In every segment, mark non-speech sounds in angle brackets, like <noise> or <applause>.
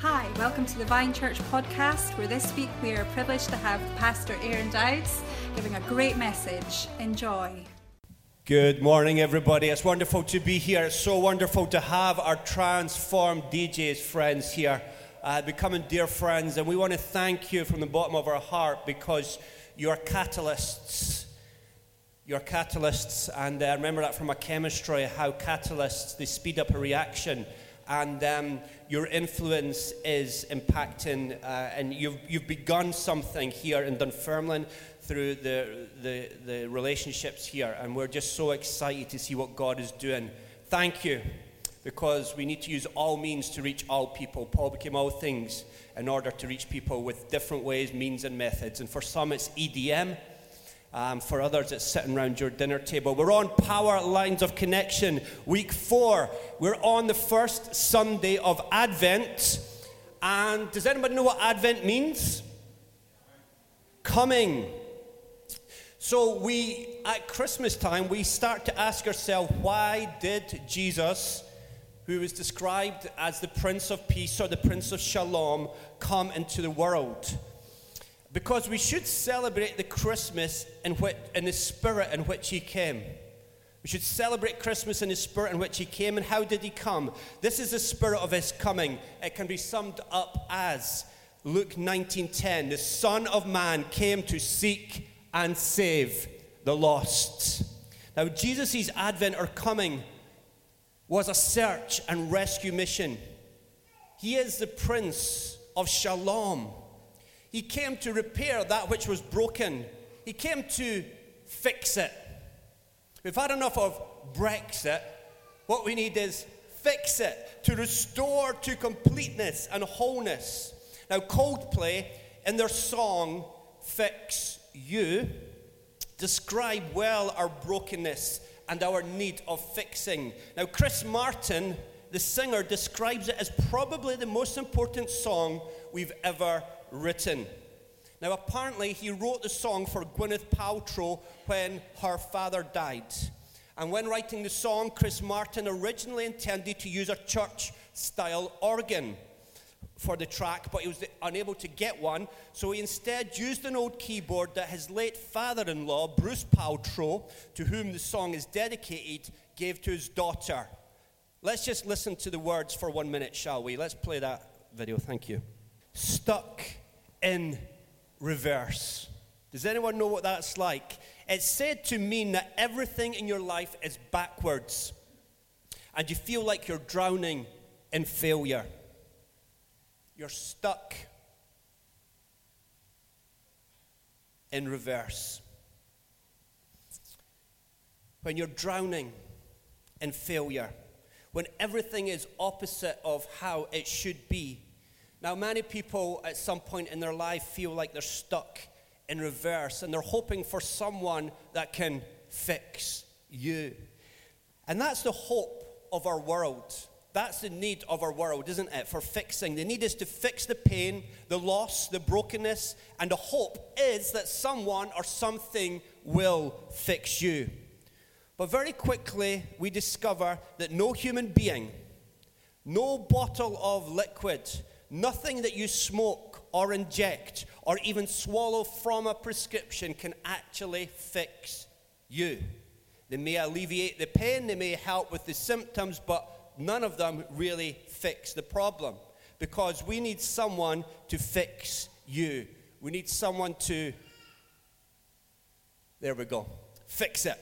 Hi, welcome to the Vine Church podcast, where this week we are privileged to have Pastor Aaron Dowds giving a great message. Enjoy. Good morning, everybody. It's wonderful to be here. It's so wonderful to have our transformed DJs friends here, uh, becoming dear friends. And we want to thank you from the bottom of our heart because you're catalysts. You're catalysts, and I uh, remember that from a chemistry how catalysts they speed up a reaction and um, your influence is impacting, uh, and you've, you've begun something here in Dunfermline through the, the, the relationships here, and we're just so excited to see what God is doing. Thank you, because we need to use all means to reach all people. Paul became all things in order to reach people with different ways, means, and methods. And for some, it's EDM. Um, for others, it's sitting around your dinner table. We're on Power Lines of Connection, week four. We're on the first Sunday of Advent. And does anybody know what Advent means? Coming. So we, at Christmas time, we start to ask ourselves, why did Jesus, who is described as the Prince of Peace or the Prince of Shalom, come into the world? Because we should celebrate the Christmas in, which, in the spirit in which he came. We should celebrate Christmas in the spirit in which he came. And how did he come? This is the spirit of his coming. It can be summed up as Luke 19:10. The Son of Man came to seek and save the lost. Now, Jesus' advent or coming was a search and rescue mission. He is the Prince of Shalom. He came to repair that which was broken. He came to fix it. We've had enough of Brexit. What we need is fix it, to restore to completeness and wholeness. Now, Coldplay, in their song Fix You, describe well our brokenness and our need of fixing. Now, Chris Martin, the singer, describes it as probably the most important song we've ever written. Now, apparently, he wrote the song for Gwyneth Paltrow when her father died. And when writing the song, Chris Martin originally intended to use a church style organ for the track, but he was unable to get one. So he instead used an old keyboard that his late father in law, Bruce Paltrow, to whom the song is dedicated, gave to his daughter. Let's just listen to the words for one minute, shall we? Let's play that video. Thank you. Stuck in reverse. Does anyone know what that's like? It's said to mean that everything in your life is backwards and you feel like you're drowning in failure. You're stuck in reverse. When you're drowning in failure, when everything is opposite of how it should be, now, many people at some point in their life feel like they're stuck in reverse and they're hoping for someone that can fix you. And that's the hope of our world. That's the need of our world, isn't it? For fixing. The need is to fix the pain, the loss, the brokenness, and the hope is that someone or something will fix you. But very quickly, we discover that no human being, no bottle of liquid, Nothing that you smoke or inject or even swallow from a prescription can actually fix you. They may alleviate the pain, they may help with the symptoms, but none of them really fix the problem because we need someone to fix you. We need someone to, there we go, fix it.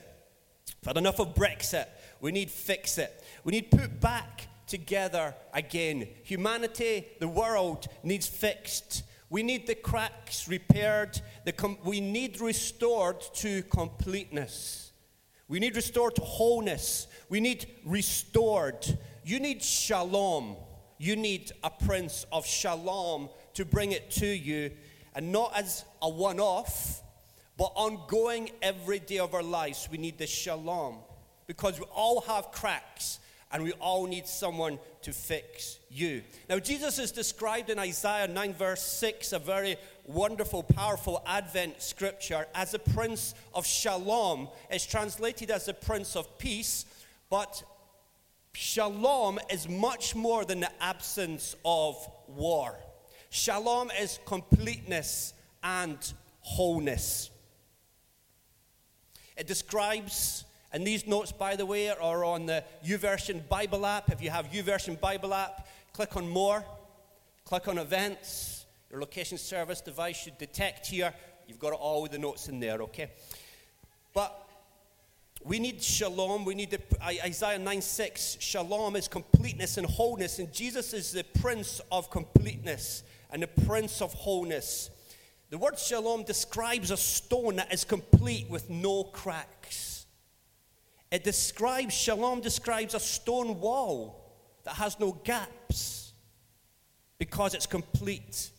We've had enough of Brexit. We need fix it. We need put back together again. Humanity, the world, needs fixed. We need the cracks repaired. The com- we need restored to completeness. We need restored to wholeness. We need restored. You need shalom. You need a prince of shalom to bring it to you, and not as a one off, but ongoing every day of our lives. We need the shalom because we all have cracks and we all need someone to fix you. Now, Jesus is described in Isaiah 9, verse 6, a very wonderful, powerful Advent scripture, as the Prince of Shalom. It's translated as the Prince of Peace, but Shalom is much more than the absence of war. Shalom is completeness and wholeness. It describes, and these notes, by the way, are on the YouVersion Bible app. If you have YouVersion Bible app, click on More, click on Events. Your location service device should detect here. You've got all with the notes in there, okay? But we need shalom. We need the, Isaiah 9 6. Shalom is completeness and wholeness. And Jesus is the prince of completeness and the prince of wholeness. The word shalom describes a stone that is complete with no cracks. It describes, shalom describes a stone wall that has no gaps because it's complete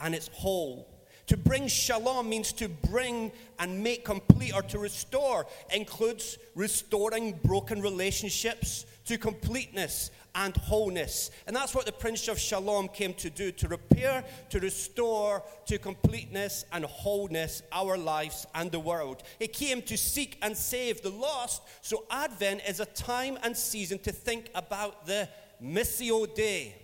and it's whole. To bring shalom means to bring and make complete or to restore, includes restoring broken relationships to completeness and wholeness. And that's what the Prince of Shalom came to do to repair, to restore to completeness and wholeness our lives and the world. He came to seek and save the lost. So Advent is a time and season to think about the Missio Dei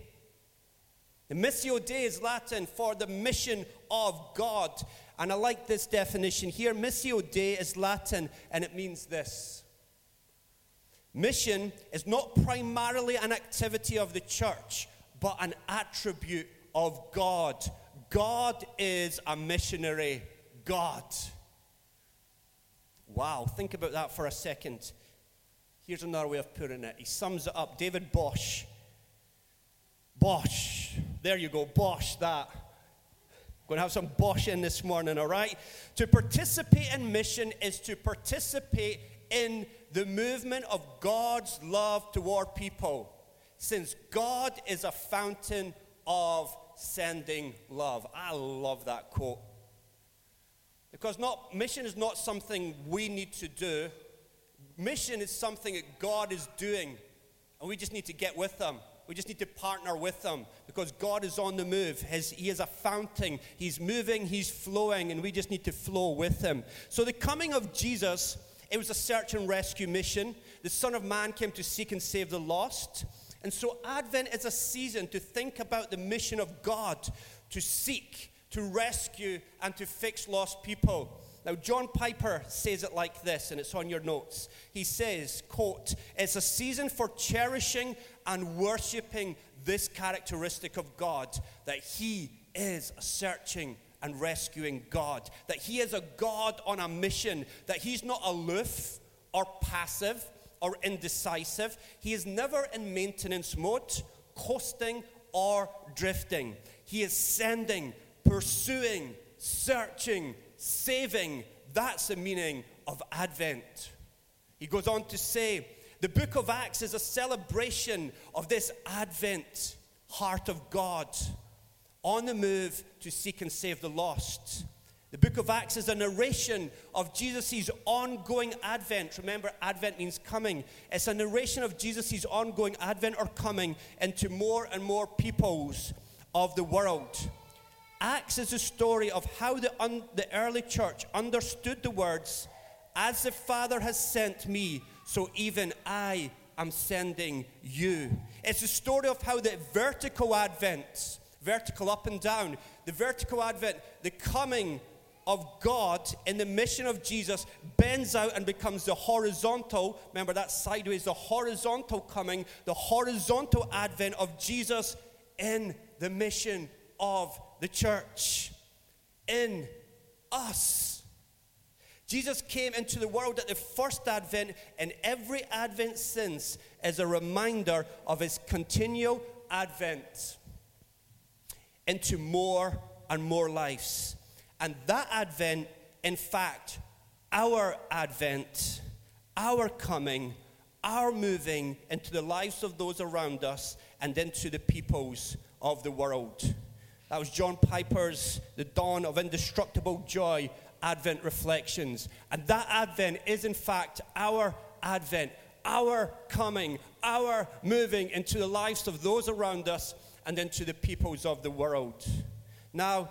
the Missio Dei is Latin for the mission of God. And I like this definition here. Missio Dei is Latin and it means this Mission is not primarily an activity of the church, but an attribute of God. God is a missionary God. Wow, think about that for a second. Here's another way of putting it. He sums it up. David Bosch. Bosch there you go, Bosch that. Going to have some Bosch in this morning, all right? To participate in mission is to participate in the movement of God's love toward people, since God is a fountain of sending love. I love that quote. Because not, mission is not something we need to do. Mission is something that God is doing, and we just need to get with them. We just need to partner with them because God is on the move. His, he is a fountain. He's moving, He's flowing, and we just need to flow with Him. So, the coming of Jesus, it was a search and rescue mission. The Son of Man came to seek and save the lost. And so, Advent is a season to think about the mission of God to seek, to rescue, and to fix lost people. Now, John Piper says it like this, and it's on your notes. He says, quote, It's a season for cherishing and worshiping this characteristic of God, that He is a searching and rescuing God, that He is a God on a mission, that He's not aloof or passive or indecisive. He is never in maintenance mode, coasting or drifting. He is sending, pursuing, searching, saving. That's the meaning of Advent. He goes on to say, the book of Acts is a celebration of this Advent heart of God on the move to seek and save the lost. The book of Acts is a narration of Jesus' ongoing advent. Remember, advent means coming. It's a narration of Jesus' ongoing advent or coming into more and more peoples of the world. Acts is a story of how the, un- the early church understood the words, As the Father has sent me, so even I am sending you. It's a story of how the vertical advent, vertical up and down, the vertical advent, the coming of God in the mission of Jesus bends out and becomes the horizontal. Remember that sideways, the horizontal coming, the horizontal advent of Jesus in the mission of the church, in us. Jesus came into the world at the first advent, and every advent since is a reminder of his continual advent into more and more lives. And that advent, in fact, our advent, our coming, our moving into the lives of those around us and into the peoples of the world. That was John Piper's The Dawn of Indestructible Joy Advent Reflections. And that Advent is, in fact, our Advent, our coming, our moving into the lives of those around us and into the peoples of the world. Now,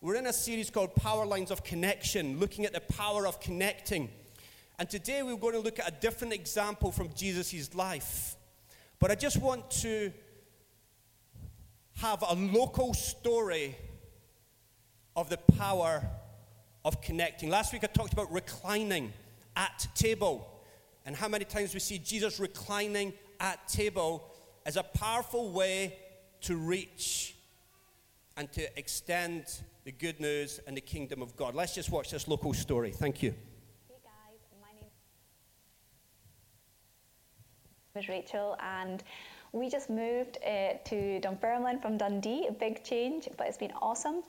we're in a series called Power Lines of Connection, looking at the power of connecting. And today we're going to look at a different example from Jesus' life. But I just want to have a local story of the power of connecting. Last week I talked about reclining at table and how many times we see Jesus reclining at table as a powerful way to reach and to extend the good news and the kingdom of God. Let's just watch this local story. Thank you. Hey guys, my name is Rachel, and we just moved uh, to Dunfermline from Dundee. A big change, but it's been awesome.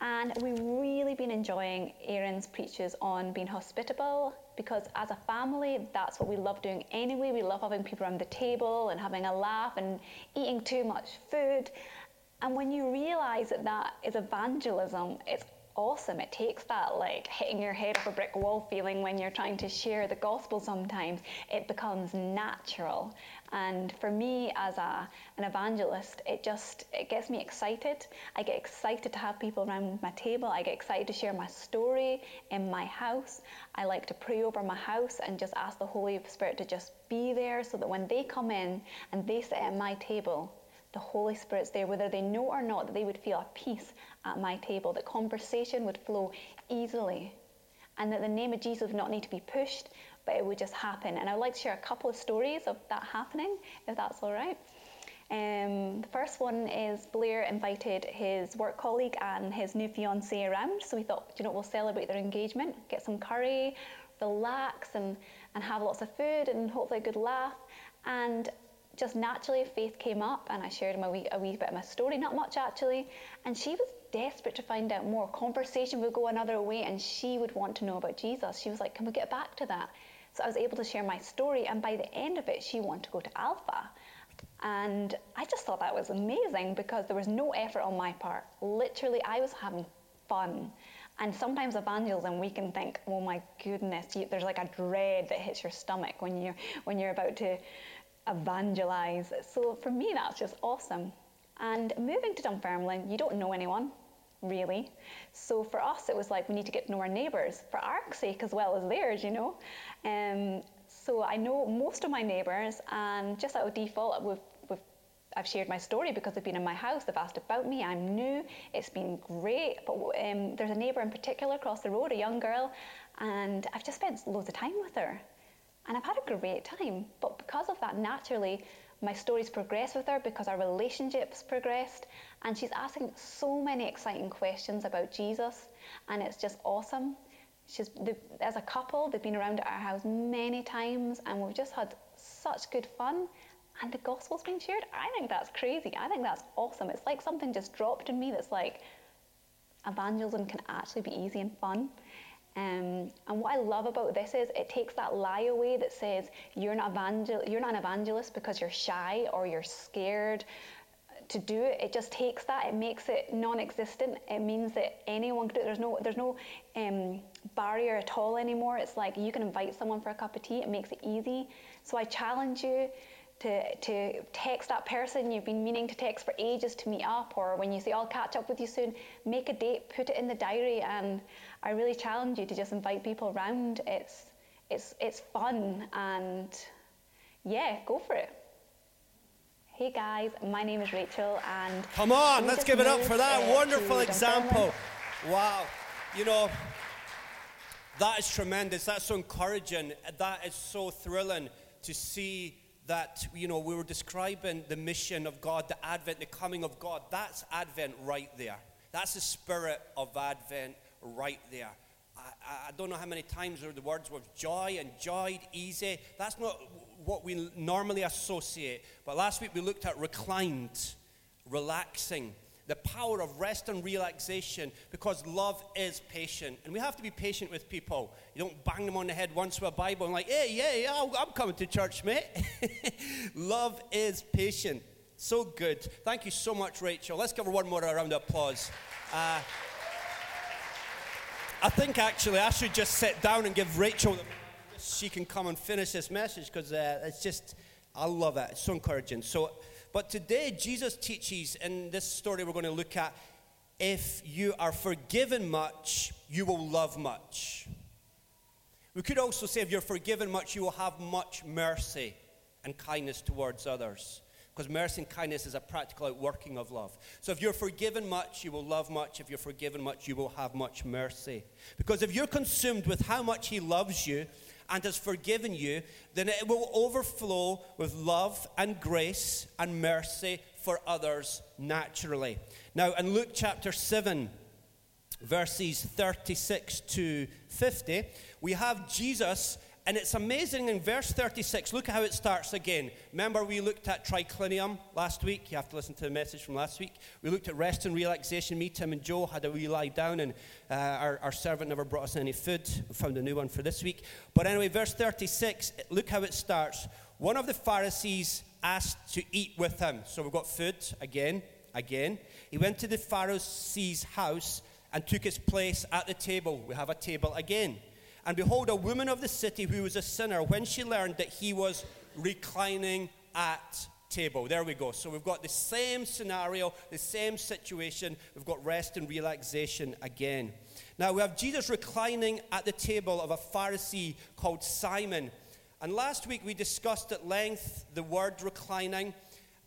And we've really been enjoying Aaron's preaches on being hospitable because, as a family, that's what we love doing anyway. We love having people around the table and having a laugh and eating too much food. And when you realize that that is evangelism, it's awesome. It takes that like hitting your head off a brick wall feeling when you're trying to share the gospel sometimes. It becomes natural. And for me as a, an evangelist, it just it gets me excited. I get excited to have people around my table. I get excited to share my story in my house. I like to pray over my house and just ask the Holy Spirit to just be there so that when they come in and they sit at my table, the Holy Spirit's there, whether they know or not, that they would feel at peace at my table, that conversation would flow easily, and that the name of Jesus would not need to be pushed, but it would just happen. And I'd like to share a couple of stories of that happening, if that's all right. Um, the first one is Blair invited his work colleague and his new fiance around. So we thought, you know, we'll celebrate their engagement, get some curry, relax, and, and have lots of food and hopefully a good laugh. And just naturally faith came up and I shared a wee, a wee bit of my story, not much actually, and she was desperate to find out more. Conversation would go another way and she would want to know about Jesus. She was like, Can we get back to that? So I was able to share my story, and by the end of it, she wanted to go to Alpha. And I just thought that was amazing because there was no effort on my part. Literally, I was having fun. And sometimes evangelism, we can think, oh my goodness, you, there's like a dread that hits your stomach when you're, when you're about to evangelize. So for me, that's just awesome. And moving to Dunfermline, you don't know anyone, really. So for us, it was like we need to get to know our neighbours for our sake as well as theirs, you know. Um, so I know most of my neighbours, and just out of default, we've, we've, I've shared my story because they've been in my house, they've asked about me, I'm new, it's been great. But um, there's a neighbour in particular across the road, a young girl, and I've just spent loads of time with her. And I've had a great time. But because of that, naturally, my stories progressed with her because our relationships progressed. And she's asking so many exciting questions about Jesus. And it's just awesome. She's, as a couple, they've been around at our house many times and we've just had such good fun. And the gospel's been shared. I think that's crazy. I think that's awesome. It's like something just dropped in me that's like, evangelism can actually be easy and fun. Um, and what I love about this is it takes that lie away that says you're not, evangel- you're not an evangelist because you're shy or you're scared to do it. It just takes that. It makes it non-existent. It means that anyone do it. There's no there's no um, barrier at all anymore. It's like you can invite someone for a cup of tea. It makes it easy. So I challenge you to, to text that person you've been meaning to text for ages to meet up, or when you say, I'll catch up with you soon, make a date, put it in the diary, and I really challenge you to just invite people around. It's, it's, it's fun, and yeah, go for it. Hey guys, my name is Rachel, and come on, let's give it up for that uh, wonderful example. Wow, you know, that is tremendous. That's so encouraging. That is so thrilling to see that, you know, we were describing the mission of God, the advent, the coming of God. That's advent right there. That's the spirit of advent right there. I, I don't know how many times the words were joy and joyed, easy. That's not what we normally associate. But last week we looked at reclined, relaxing, the power of rest and relaxation because love is patient. And we have to be patient with people. You don't bang them on the head once with a Bible and, like, hey, yeah, yeah, I'm coming to church, mate. <laughs> love is patient. So good. Thank you so much, Rachel. Let's give her one more round of applause. Uh, I think actually I should just sit down and give Rachel the she can come and finish this message because uh, it's just, I love it. It's so encouraging. So, but today, Jesus teaches in this story we're going to look at if you are forgiven much, you will love much. We could also say if you're forgiven much, you will have much mercy and kindness towards others. Because mercy and kindness is a practical outworking of love. So if you're forgiven much, you will love much. If you're forgiven much, you will have much mercy. Because if you're consumed with how much He loves you and has forgiven you, then it will overflow with love and grace and mercy for others naturally. Now, in Luke chapter 7, verses 36 to 50, we have Jesus and it's amazing in verse 36, look at how it starts again. Remember, we looked at triclinium last week. You have to listen to the message from last week. We looked at rest and relaxation. Me, Tim, and Joe had a wee lie down, and uh, our, our servant never brought us any food. We found a new one for this week. But anyway, verse 36, look how it starts. One of the Pharisees asked to eat with him. So we've got food again, again. He went to the Pharisee's house and took his place at the table. We have a table again. And behold, a woman of the city who was a sinner, when she learned that he was reclining at table. There we go. So we've got the same scenario, the same situation. We've got rest and relaxation again. Now we have Jesus reclining at the table of a Pharisee called Simon. And last week we discussed at length the word reclining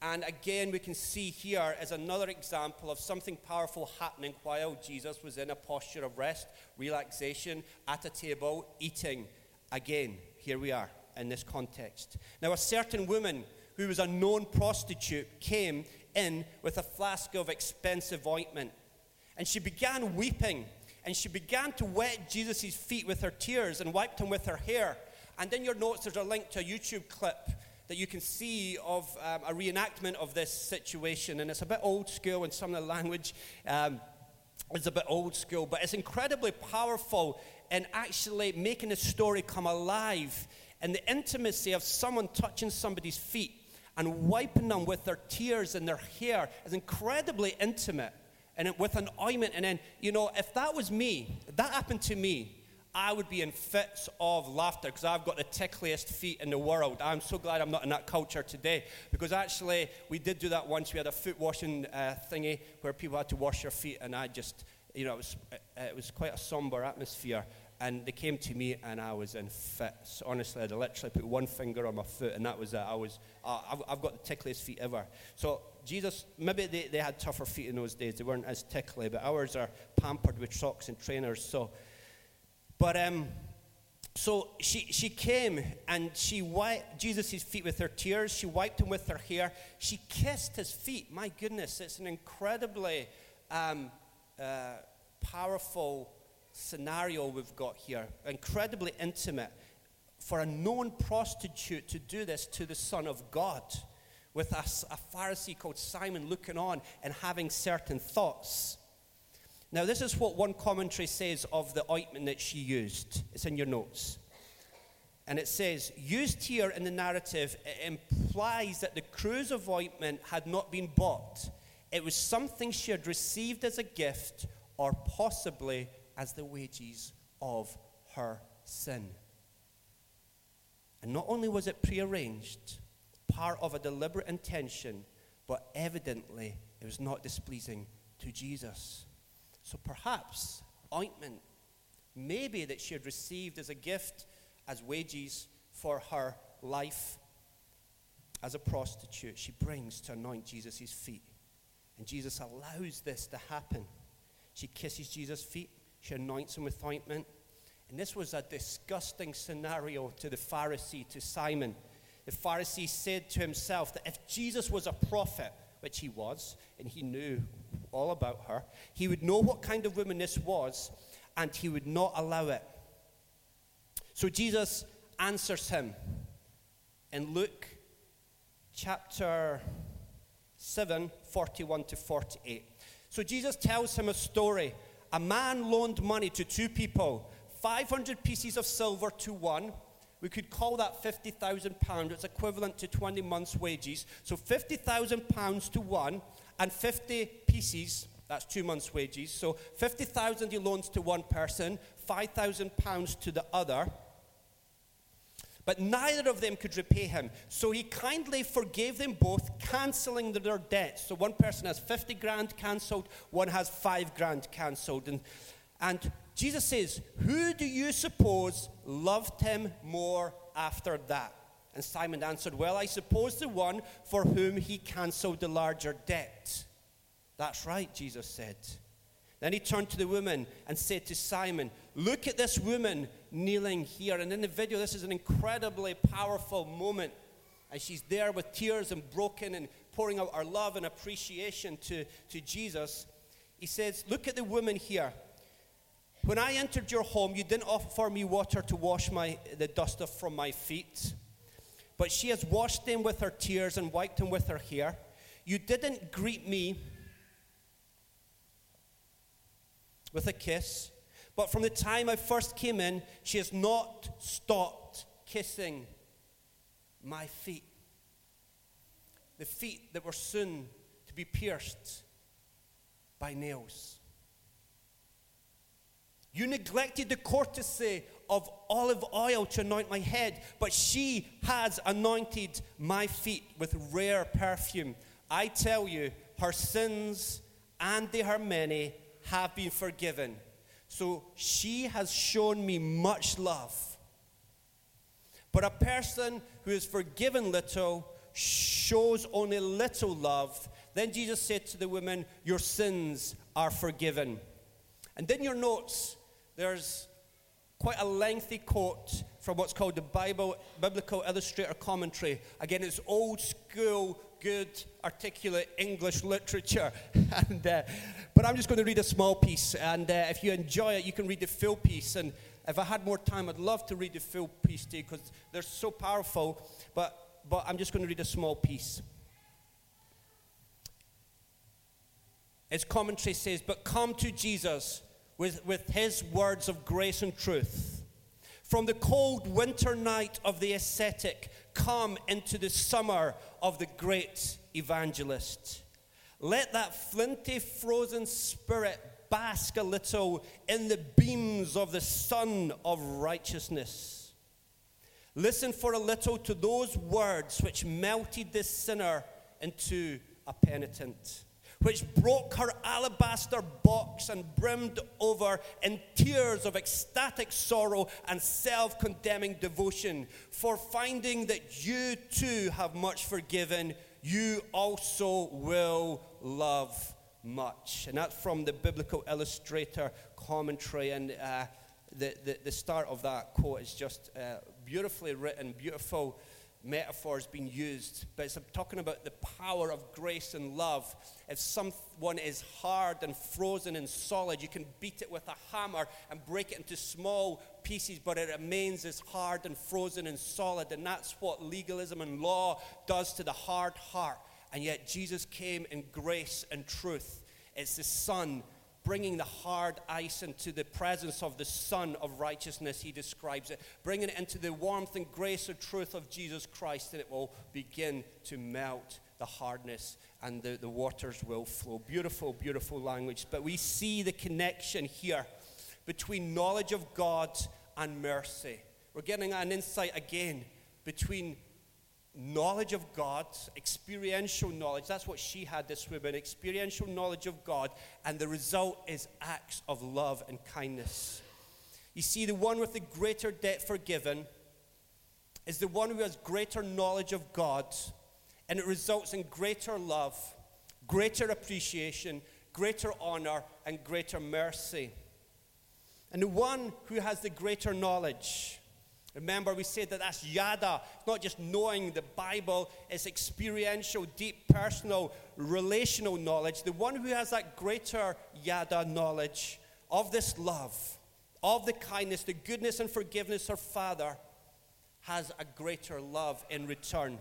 and again, we can see here as another example of something powerful happening while Jesus was in a posture of rest, relaxation, at a table, eating. Again, here we are in this context. Now, a certain woman who was a known prostitute came in with a flask of expensive ointment. And she began weeping. And she began to wet Jesus' feet with her tears and wiped them with her hair. And in your notes, there's a link to a YouTube clip that you can see of um, a reenactment of this situation. And it's a bit old school, and some of the language um, is a bit old school, but it's incredibly powerful in actually making the story come alive. And the intimacy of someone touching somebody's feet and wiping them with their tears and their hair is incredibly intimate. And with an ointment, and then, you know, if that was me, if that happened to me, I would be in fits of laughter because I've got the tickliest feet in the world. I'm so glad I'm not in that culture today because actually we did do that once. We had a foot washing uh, thingy where people had to wash their feet, and I just, you know, it was, it was quite a somber atmosphere. And they came to me, and I was in fits. Honestly, I'd literally put one finger on my foot, and that was it. I was, uh, I've, I've got the tickliest feet ever. So Jesus, maybe they, they had tougher feet in those days. They weren't as tickly, but ours are pampered with socks and trainers. So but um, so she, she came and she wiped Jesus' feet with her tears. She wiped him with her hair. She kissed his feet. My goodness, it's an incredibly um, uh, powerful scenario we've got here. Incredibly intimate. For a known prostitute to do this to the Son of God, with a, a Pharisee called Simon looking on and having certain thoughts. Now, this is what one commentary says of the ointment that she used. It's in your notes. And it says, used here in the narrative, it implies that the cruse of ointment had not been bought. It was something she had received as a gift or possibly as the wages of her sin. And not only was it prearranged, part of a deliberate intention, but evidently it was not displeasing to Jesus. So perhaps ointment, maybe that she had received as a gift, as wages for her life as a prostitute, she brings to anoint Jesus' feet. And Jesus allows this to happen. She kisses Jesus' feet, she anoints him with ointment. And this was a disgusting scenario to the Pharisee, to Simon. The Pharisee said to himself that if Jesus was a prophet, which he was, and he knew all about her. He would know what kind of woman this was, and he would not allow it. So Jesus answers him in Luke chapter 7, 41 to 48. So Jesus tells him a story. A man loaned money to two people, 500 pieces of silver to one. We could call that 50,000 pounds. It's equivalent to 20 months' wages. So 50,000 pounds to one and 50 pieces, that's two months' wages. So 50,000 he loans to one person, 5,000 pounds to the other. But neither of them could repay him. So he kindly forgave them both, cancelling their debts. So one person has 50 grand cancelled, one has 5 grand cancelled. And, and Jesus says, Who do you suppose loved him more after that? And Simon answered, Well, I suppose the one for whom he cancelled the larger debt. That's right, Jesus said. Then he turned to the woman and said to Simon, Look at this woman kneeling here. And in the video, this is an incredibly powerful moment. And she's there with tears and broken and pouring out our love and appreciation to, to Jesus. He says, Look at the woman here. When I entered your home, you didn't offer me water to wash my, the dust off from my feet, but she has washed them with her tears and wiped them with her hair. You didn't greet me with a kiss, but from the time I first came in, she has not stopped kissing my feet. The feet that were soon to be pierced by nails. You neglected the courtesy of olive oil to anoint my head, but she has anointed my feet with rare perfume. I tell you, her sins, and they are many, have been forgiven. So she has shown me much love. But a person who is forgiven little shows only little love. Then Jesus said to the woman, Your sins are forgiven. And in your notes, there's quite a lengthy quote from what's called the Bible Biblical Illustrator Commentary. Again, it's old school, good, articulate English literature. <laughs> and, uh, but I'm just going to read a small piece, and uh, if you enjoy it, you can read the full piece. And if I had more time, I'd love to read the full piece to you because they're so powerful. But, but I'm just going to read a small piece. Its commentary says, But come to Jesus with, with his words of grace and truth. From the cold winter night of the ascetic, come into the summer of the great evangelist. Let that flinty, frozen spirit bask a little in the beams of the sun of righteousness. Listen for a little to those words which melted this sinner into a penitent which broke her alabaster box and brimmed over in tears of ecstatic sorrow and self condemning devotion. For finding that you too have much forgiven, you also will love much. And that's from the Biblical Illustrator commentary. And uh, the, the, the, start of that quote is just uh, beautifully written, beautiful metaphors being used, but it's talking about the power of grace and love. If someone is hard and frozen and solid, you can beat it with a hammer and break it into small pieces, but it remains as hard and frozen and solid. And that's what legalism and law does to the hard heart. And yet Jesus came in grace and truth. It's the Son bringing the hard ice into the presence of the Son of righteousness, he describes it, bringing it into the warmth and grace and truth of Jesus Christ, and it will begin to melt the hardness and the, the waters will flow. Beautiful, beautiful language. But we see the connection here between knowledge of God and mercy. We're getting an insight again between knowledge of God, experiential knowledge. That's what she had, this woman, experiential knowledge of God, and the result is acts of love and kindness. You see, the one with the greater debt forgiven is the one who has greater knowledge of God, and it results in greater love, greater appreciation, greater honor, and greater mercy. And the one who has the greater knowledge, Remember, we said that that's yada. It's not just knowing the Bible, it's experiential, deep, personal, relational knowledge. The one who has that greater yada knowledge of this love, of the kindness, the goodness, and forgiveness of Father has a greater love in return.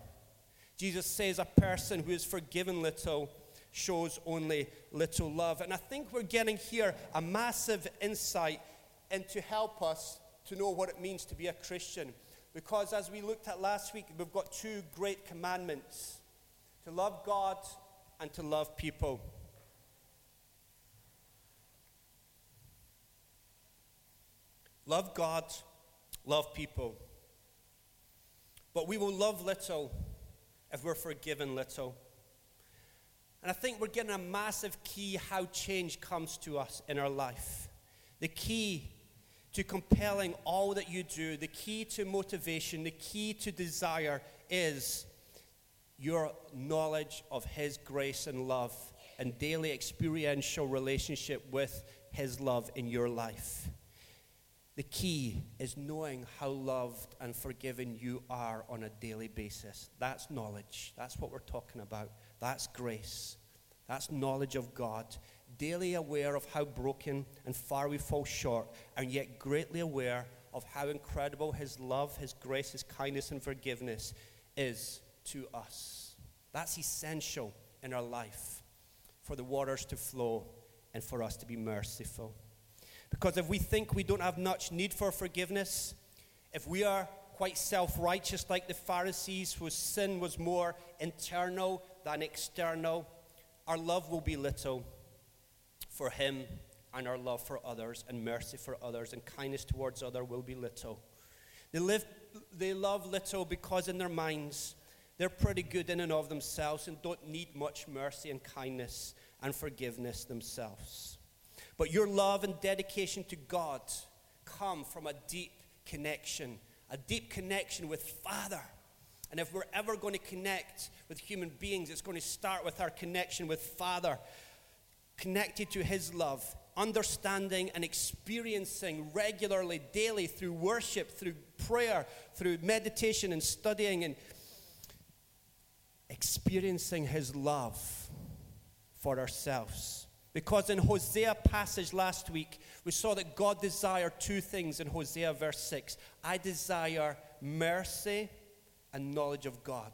Jesus says a person who is forgiven little shows only little love. And I think we're getting here a massive insight into help us to know what it means to be a Christian. Because as we looked at last week, we've got two great commandments to love God and to love people. Love God, love people. But we will love little if we're forgiven little. And I think we're getting a massive key how change comes to us in our life. The key to compelling all that you do, the key to motivation, the key to desire is your knowledge of His grace and love and daily experiential relationship with His love in your life. The key is knowing how loved and forgiven you are on a daily basis. That's knowledge. That's what we're talking about. That's grace. That's knowledge of God. Daily aware of how broken and far we fall short, and yet greatly aware of how incredible His love, His grace, His kindness, and forgiveness is to us. That's essential in our life for the waters to flow and for us to be merciful. Because if we think we don't have much need for forgiveness, if we are quite self righteous like the Pharisees, whose sin was more internal than external, our love will be little for Him and our love for others, and mercy for others, and kindness towards others will be little. They, live, they love little because in their minds they're pretty good in and of themselves and don't need much mercy and kindness and forgiveness themselves. But your love and dedication to God come from a deep connection, a deep connection with Father. And if we're ever going to connect with human beings, it's going to start with our connection with Father, connected to His love, understanding and experiencing regularly, daily, through worship, through prayer, through meditation and studying, and experiencing His love for ourselves. Because in Hosea passage last week, we saw that God desired two things in Hosea verse 6. I desire mercy and knowledge of God.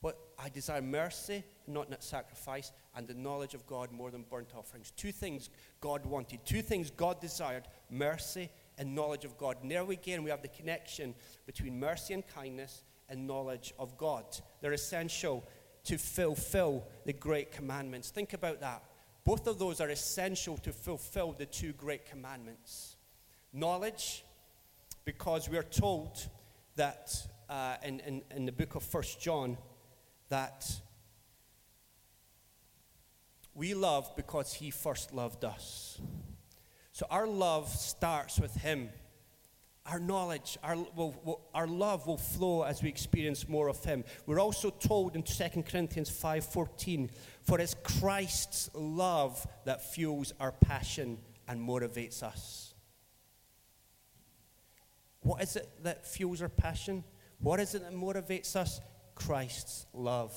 What I desire mercy, not sacrifice, and the knowledge of God more than burnt offerings. Two things God wanted, two things God desired mercy and knowledge of God. And there we again we have the connection between mercy and kindness and knowledge of God. They're essential to fulfill the great commandments. Think about that. Both of those are essential to fulfill the two great commandments. Knowledge, because we are told that uh, in, in, in the book of First John that we love because he first loved us. So our love starts with him our knowledge, our, will, will, our love will flow as we experience more of him. We're also told in 2 Corinthians 5.14, for it's Christ's love that fuels our passion and motivates us. What is it that fuels our passion? What is it that motivates us? Christ's love.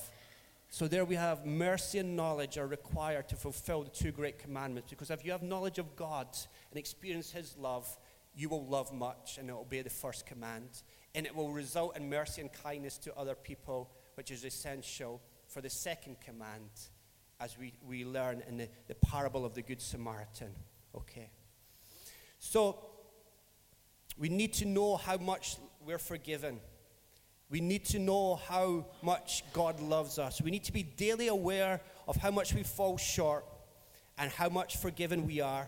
So there we have mercy and knowledge are required to fulfill the two great commandments. Because if you have knowledge of God and experience his love, you will love much and it will obey the first command. And it will result in mercy and kindness to other people, which is essential for the second command, as we, we learn in the, the parable of the Good Samaritan. Okay. So, we need to know how much we're forgiven. We need to know how much God loves us. We need to be daily aware of how much we fall short and how much forgiven we are.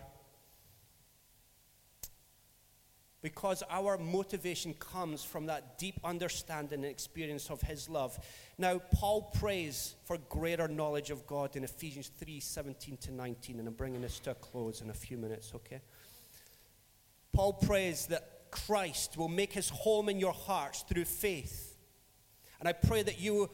because our motivation comes from that deep understanding and experience of His love. Now, Paul prays for greater knowledge of God in Ephesians 3 17 to 19, and I'm bringing this to a close in a few minutes, okay? Paul prays that Christ will make his home in your hearts through faith. And I pray that you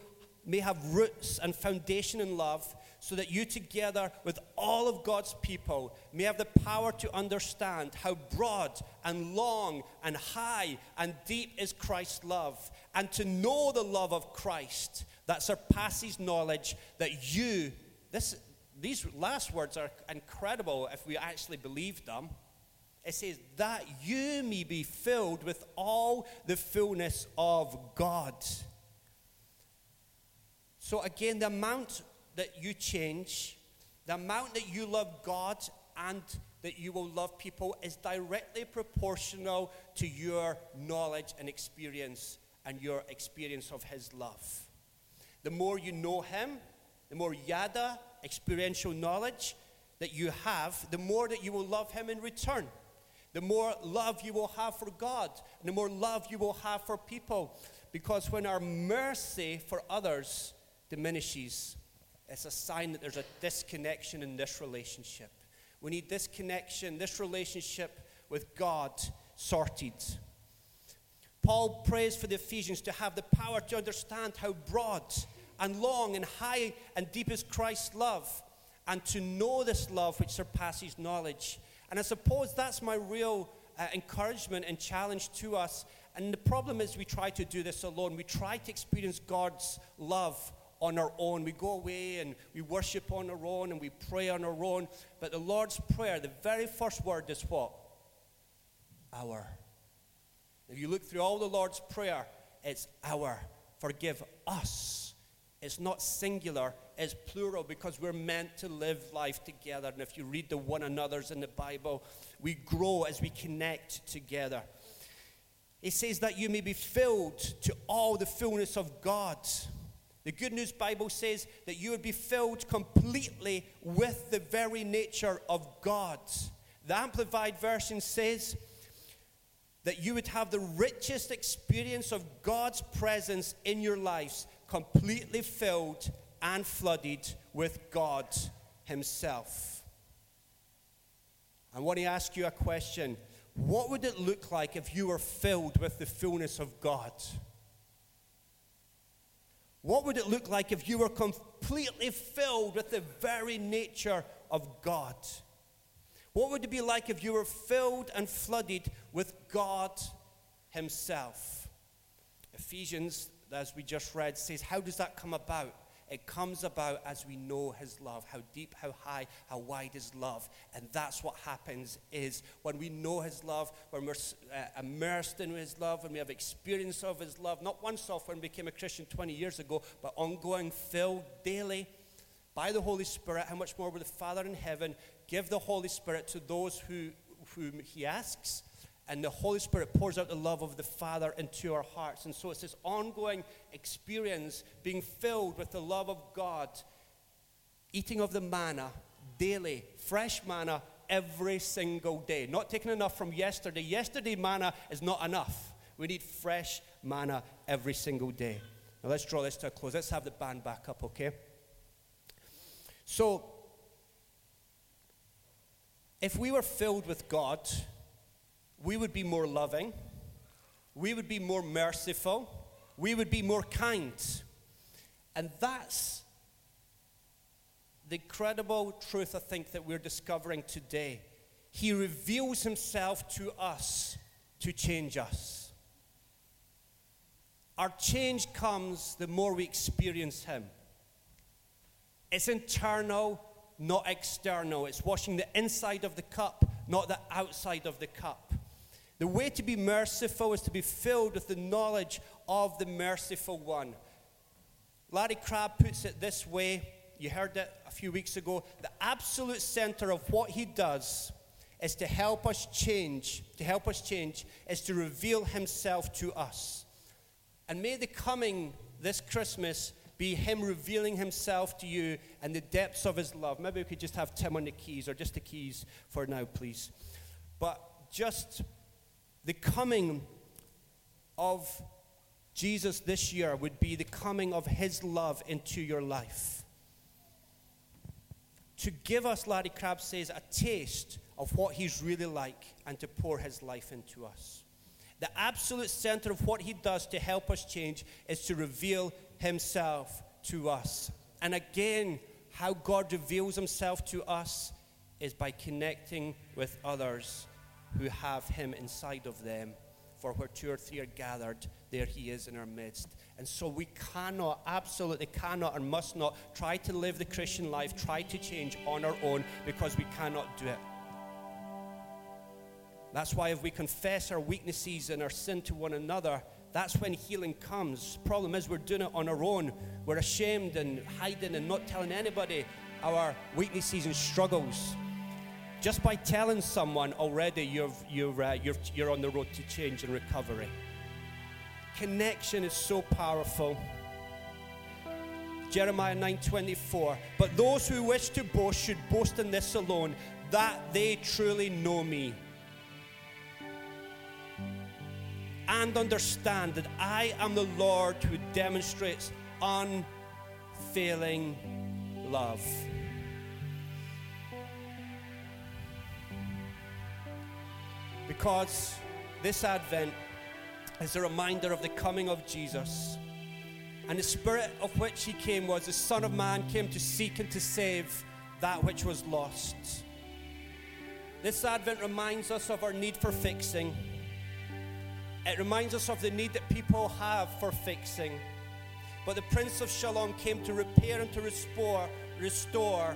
may have roots and foundation in love so that you, together with all of God's people, may have the power to understand how broad and long and high and deep is Christ's love, and to know the love of Christ that surpasses knowledge that you, this, these last words are incredible if we actually believe them. It says, that you may be filled with all the fullness of God. So, again, the amount that you change, the amount that you love God and that you will love people is directly proportional to your knowledge and experience and your experience of His love. The more you know Him, the more yada, experiential knowledge that you have, the more that you will love Him in return. The more love you will have for God, and the more love you will have for people. Because when our mercy for others diminishes, it's a sign that there's a disconnection in this relationship. We need this connection, this relationship with God sorted. Paul prays for the Ephesians to have the power to understand how broad and long and high and deep is Christ's love, and to know this love which surpasses knowledge. And I suppose that's my real uh, encouragement and challenge to us. And the problem is, we try to do this alone. We try to experience God's love on our own. We go away and we worship on our own and we pray on our own. But the Lord's Prayer, the very first word is what? Our. If you look through all the Lord's Prayer, it's our. Forgive us. It's not singular, it's plural because we're meant to live life together. And if you read the one another's in the Bible, we grow as we connect together. It says that you may be filled to all the fullness of God. The Good News Bible says that you would be filled completely with the very nature of God. The Amplified Version says that you would have the richest experience of God's presence in your lives, completely filled and flooded with God Himself. I want to ask you a question. What would it look like if you were filled with the fullness of God? What would it look like if you were completely filled with the very nature of God? What would it be like if you were filled and flooded with God Himself? Ephesians, as we just read, says, How does that come about? It comes about as we know his love, how deep, how high, how wide his love. And that's what happens is when we know his love, when we're uh, immersed in his love, when we have experience of his love, not once off when we became a Christian 20 years ago, but ongoing, filled daily by the Holy Spirit, how much more will the Father in heaven give the Holy Spirit to those who, whom he asks? And the Holy Spirit pours out the love of the Father into our hearts. And so it's this ongoing experience being filled with the love of God, eating of the manna daily, fresh manna every single day. Not taking enough from yesterday. Yesterday manna is not enough. We need fresh manna every single day. Now let's draw this to a close. Let's have the band back up, okay? So, if we were filled with God, we would be more loving, we would be more merciful, we would be more kind. And that's the incredible truth I think that we're discovering today. He reveals himself to us to change us. Our change comes the more we experience him. It's internal, not external. It's washing the inside of the cup, not the outside of the cup. The way to be merciful is to be filled with the knowledge of the merciful one. Larry Crabb puts it this way. You heard it a few weeks ago. The absolute center of what he does is to help us change, to help us change, is to reveal himself to us. And may the coming this Christmas be him revealing himself to you and the depths of his love. Maybe we could just have Tim on the keys, or just the keys for now, please. But just the coming of Jesus this year would be the coming of his love into your life. To give us, Larry Crabb says, a taste of what he's really like and to pour his life into us. The absolute center of what he does to help us change is to reveal himself to us. And again, how God reveals himself to us is by connecting with others who have him inside of them. For where two or three are gathered, there he is in our midst. And so we cannot, absolutely cannot, and must not try to live the Christian life, try to change on our own, because we cannot do it. That's why if we confess our weaknesses and our sin to one another, that's when healing comes. Problem is, we're doing it on our own. We're ashamed and hiding and not telling anybody our weaknesses and struggles. Just by telling someone already, you're, you're, uh, you're, you're on the road to change and recovery. Connection is so powerful. Jeremiah 9:24 But those who wish to boast should boast in this alone that they truly know me and understand that I am the Lord who demonstrates unfailing love. Because this Advent is a reminder of the coming of Jesus. And the spirit of which he came was the Son of Man came to seek and to save that which was lost. This Advent reminds us of our need for fixing. It reminds us of the need that people have for fixing. But the Prince of Shalom came to repair and to restore, restore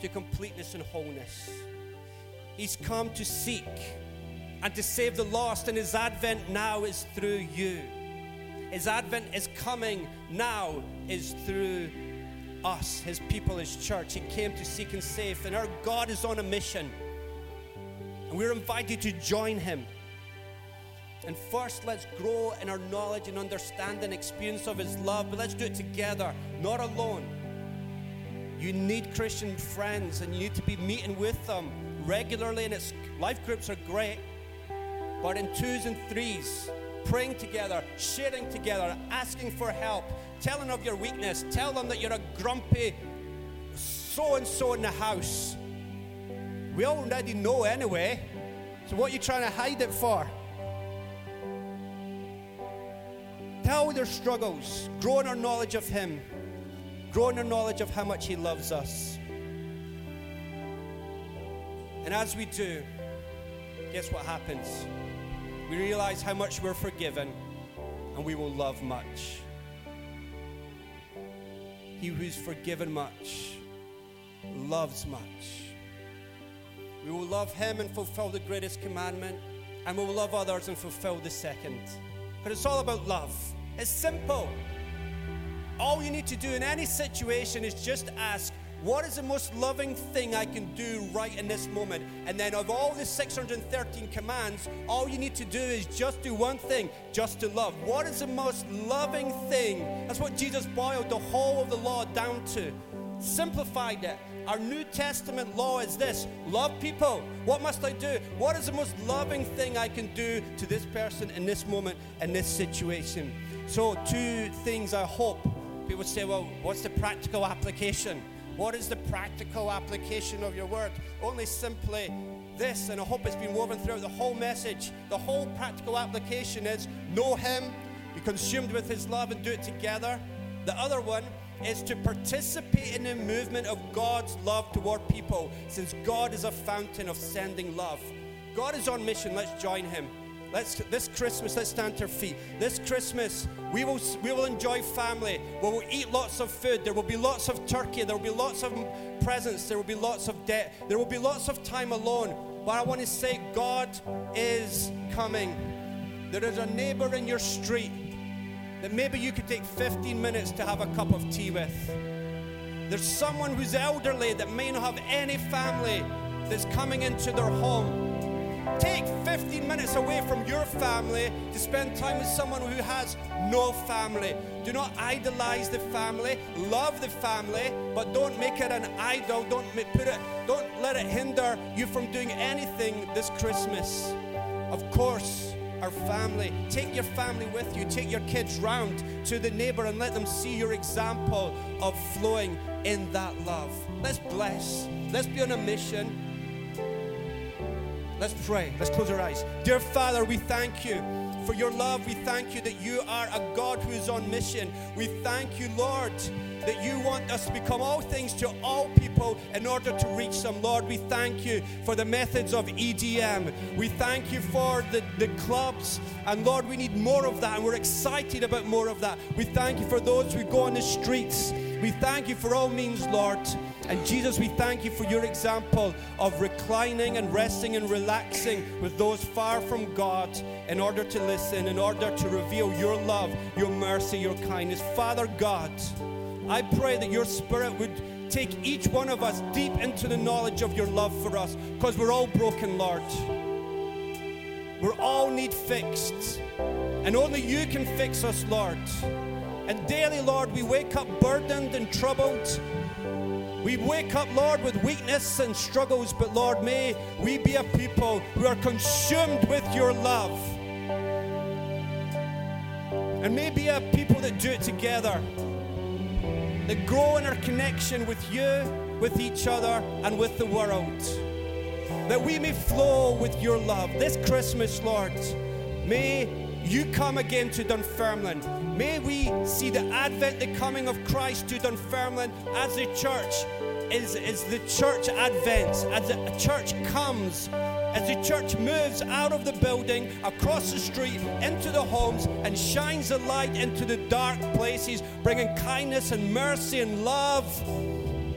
to completeness and wholeness. He's come to seek and to save the lost, and his advent now is through you. His advent is coming now, is through us, his people, his church. He came to seek and save, and our God is on a mission. And we're invited to join him. And first, let's grow in our knowledge and understanding, experience of His love, but let's do it together, not alone. You need Christian friends and you need to be meeting with them regularly, and it's, life groups are great, but in twos and threes, praying together, sharing together, asking for help, telling of your weakness, tell them that you're a grumpy so and so in the house. We already know anyway, so what are you trying to hide it for? Tell their struggles, grow in our knowledge of Him, grow in our knowledge of how much He loves us. And as we do, guess what happens? We realize how much we're forgiven and we will love much. He who's forgiven much loves much. We will love Him and fulfill the greatest commandment, and we will love others and fulfill the second. But it's all about love. It's simple. All you need to do in any situation is just ask, what is the most loving thing I can do right in this moment? And then, of all the 613 commands, all you need to do is just do one thing, just to love. What is the most loving thing? That's what Jesus boiled the whole of the law down to. Simplified it. Our New Testament law is this love people. What must I do? What is the most loving thing I can do to this person in this moment, in this situation? So, two things I hope people say, well, what's the practical application? What is the practical application of your word? Only simply this, and I hope it's been woven throughout the whole message. The whole practical application is know Him, be consumed with His love, and do it together. The other one is to participate in the movement of God's love toward people, since God is a fountain of sending love. God is on mission. Let's join Him. Let's, this Christmas, let's stand to our feet. This Christmas, we will, we will enjoy family. We will eat lots of food. There will be lots of turkey. There will be lots of presents. There will be lots of debt. There will be lots of time alone. But I want to say, God is coming. There is a neighbor in your street that maybe you could take 15 minutes to have a cup of tea with. There's someone who's elderly that may not have any family that's coming into their home. Take 15 minutes away from your family to spend time with someone who has no family. Do not idolize the family. Love the family, but don't make it an idol. Don't put it. Don't let it hinder you from doing anything this Christmas. Of course, our family. Take your family with you. Take your kids round to the neighbor and let them see your example of flowing in that love. Let's bless. Let's be on a mission. Let's pray. Let's close our eyes. Dear Father, we thank you for your love. We thank you that you are a God who is on mission. We thank you, Lord, that you want us to become all things to all people in order to reach them. Lord, we thank you for the methods of EDM. We thank you for the, the clubs. And Lord, we need more of that. And we're excited about more of that. We thank you for those who go on the streets. We thank you for all means, Lord. And Jesus, we thank you for your example of reclining and resting and relaxing with those far from God in order to listen, in order to reveal your love, your mercy, your kindness. Father God, I pray that your spirit would take each one of us deep into the knowledge of your love for us because we're all broken, Lord. We all need fixed. And only you can fix us, Lord. And daily, Lord, we wake up burdened and troubled. We wake up, Lord, with weakness and struggles, but Lord, may we be a people who are consumed with your love. And may be a people that do it together, that grow in our connection with you, with each other, and with the world. that we may flow with your love. This Christmas, Lord, may you come again to Dunfermline. May we see the advent, the coming of Christ to Dunfermline as the church is, the church advents, as the church comes, as the church moves out of the building, across the street, into the homes, and shines the light into the dark places, bringing kindness and mercy and love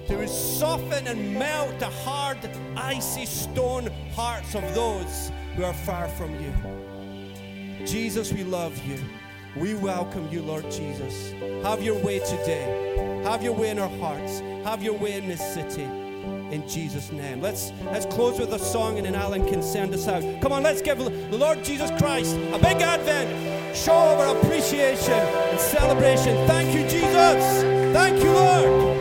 to soften and melt the hard, icy stone hearts of those who are far from you. Jesus, we love you. We welcome you, Lord Jesus. Have your way today. Have your way in our hearts. Have your way in this city. In Jesus' name. Let's let's close with a song and then Alan can send us out. Come on, let's give the Lord Jesus Christ a big advent. Show of our appreciation and celebration. Thank you, Jesus. Thank you, Lord.